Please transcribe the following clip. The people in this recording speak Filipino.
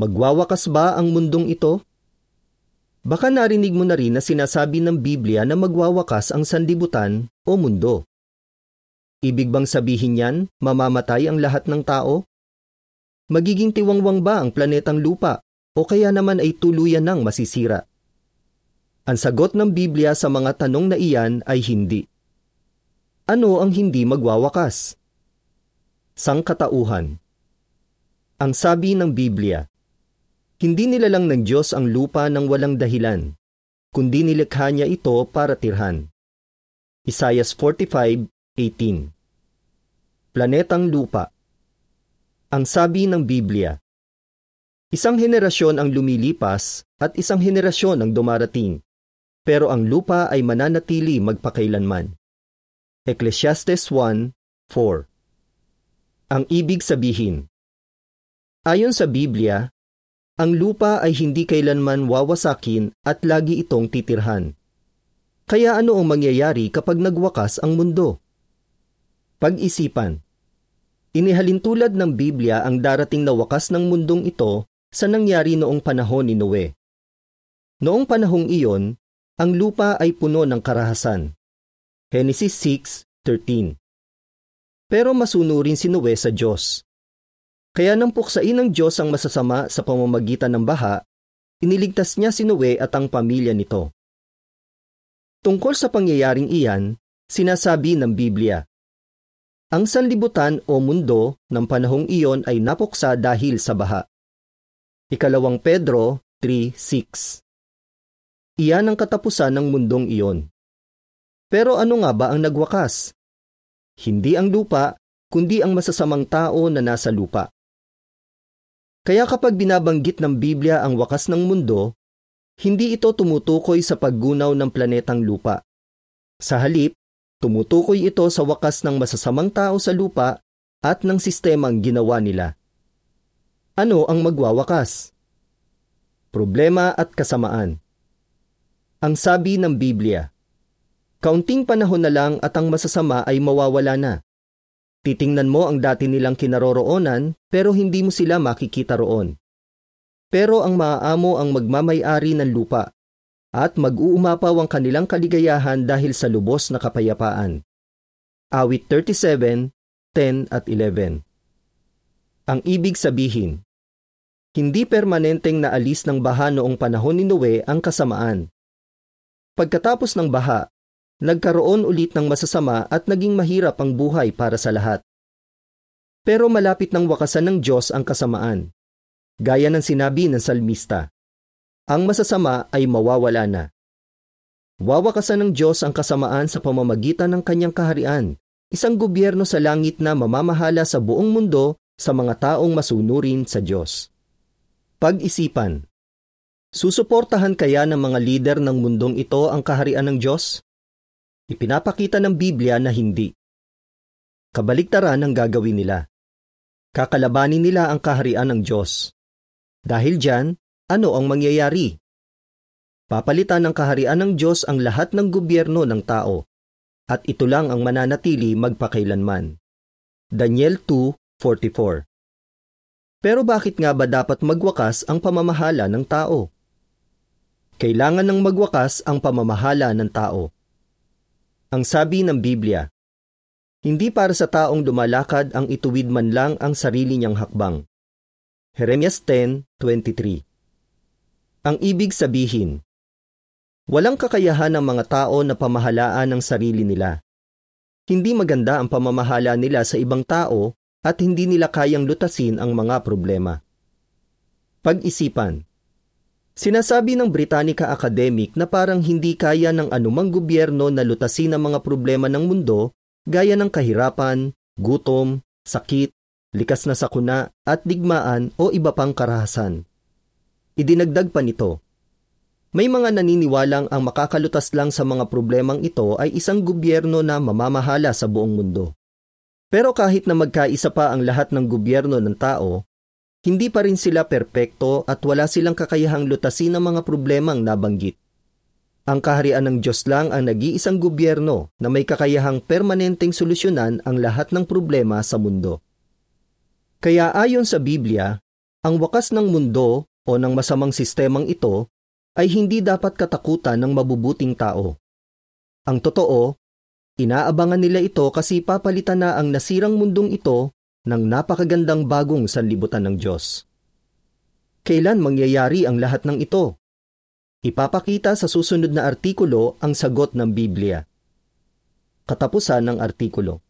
Magwawakas ba ang mundong ito? Baka narinig mo na rin na sinasabi ng Biblia na magwawakas ang sandibutan o mundo. Ibig bang sabihin yan, mamamatay ang lahat ng tao? Magiging tiwangwang ba ang planetang lupa o kaya naman ay tuluyan ng masisira? Ang sagot ng Biblia sa mga tanong na iyan ay hindi. Ano ang hindi magwawakas? Sangkatauhan Ang sabi ng Biblia, Hindi nilalang ng Diyos ang lupa ng walang dahilan, kundi nilikha niya ito para tirhan. Isaiah 45:18 Planetang Lupa Ang sabi ng Biblia, Isang henerasyon ang lumilipas at isang henerasyon ang dumarating, pero ang lupa ay mananatili magpakailanman. Ecclesiastes 1:4 ang ibig sabihin. Ayon sa Biblia, ang lupa ay hindi kailanman wawasakin at lagi itong titirhan. Kaya ano ang mangyayari kapag nagwakas ang mundo? Pag-isipan. Inihalin tulad ng Biblia ang darating na wakas ng mundong ito sa nangyari noong panahon ni Noe. Noong panahong iyon, ang lupa ay puno ng karahasan. Genesis 6:13 pero masunurin si Noe sa Diyos. Kaya nang puksain ng Diyos ang masasama sa pamamagitan ng baha, iniligtas niya si Noe at ang pamilya nito. Tungkol sa pangyayaring iyan, sinasabi ng Biblia, Ang sanlibutan o mundo ng panahong iyon ay napuksa dahil sa baha. Ikalawang Pedro 3.6 Iyan ang katapusan ng mundong iyon. Pero ano nga ba ang nagwakas? Hindi ang lupa, kundi ang masasamang tao na nasa lupa. Kaya kapag binabanggit ng Biblia ang wakas ng mundo, hindi ito tumutukoy sa paggunaw ng planetang lupa. Sa halip, tumutukoy ito sa wakas ng masasamang tao sa lupa at ng sistemang ginawa nila. Ano ang magwawakas? Problema at kasamaan. Ang sabi ng Biblia, Kaunting panahon na lang at ang masasama ay mawawala na. Titingnan mo ang dati nilang kinaroroonan pero hindi mo sila makikita roon. Pero ang maaamo ang magmamay-ari ng lupa at mag-uumapaw ang kanilang kaligayahan dahil sa lubos na kapayapaan. Awit 37, 10 at 11 Ang ibig sabihin, hindi permanenteng naalis ng baha noong panahon ni Noe ang kasamaan. Pagkatapos ng baha, nagkaroon ulit ng masasama at naging mahirap ang buhay para sa lahat. Pero malapit ng wakasan ng Diyos ang kasamaan. Gaya ng sinabi ng salmista, ang masasama ay mawawala na. Wawakasan ng Diyos ang kasamaan sa pamamagitan ng kanyang kaharian, isang gobyerno sa langit na mamamahala sa buong mundo sa mga taong masunurin sa Diyos. Pag-isipan Susuportahan kaya ng mga lider ng mundong ito ang kaharian ng Diyos? Ipinapakita ng Biblia na hindi. Kabaliktaran ang gagawin nila. Kakalabanin nila ang kaharian ng Diyos. Dahil dyan, ano ang mangyayari? Papalitan ng kaharian ng Diyos ang lahat ng gobyerno ng tao, at ito lang ang mananatili magpakailanman. Daniel 2.44 Pero bakit nga ba dapat magwakas ang pamamahala ng tao? Kailangan ng magwakas ang pamamahala ng tao ang sabi ng Biblia, hindi para sa taong dumalakad ang ituwid man lang ang sarili niyang hakbang. Jeremias 10.23 Ang ibig sabihin, walang kakayahan ng mga tao na pamahalaan ang sarili nila. Hindi maganda ang pamamahala nila sa ibang tao at hindi nila kayang lutasin ang mga problema. Pag-isipan Sinasabi ng Britannica Academic na parang hindi kaya ng anumang gobyerno na lutasin ang mga problema ng mundo gaya ng kahirapan, gutom, sakit, likas na sakuna at digmaan o iba pang karahasan. Idinagdag pa nito, may mga naniniwalang ang makakalutas lang sa mga problemang ito ay isang gobyerno na mamamahala sa buong mundo. Pero kahit na magkaisa pa ang lahat ng gobyerno ng tao, hindi pa rin sila perpekto at wala silang kakayahang lutasin ang mga problemang nabanggit. Ang kaharian ng Diyos lang ang nag-iisang gobyerno na may kakayahang permanenteng solusyonan ang lahat ng problema sa mundo. Kaya ayon sa Biblia, Ang wakas ng mundo o ng masamang sistemang ito ay hindi dapat katakutan ng mabubuting tao. Ang totoo, inaabangan nila ito kasi papalitan na ang nasirang mundong ito ng napakagandang bagong sanlibutan ng Diyos. Kailan mangyayari ang lahat ng ito? Ipapakita sa susunod na artikulo ang sagot ng Biblia. Katapusan ng artikulo.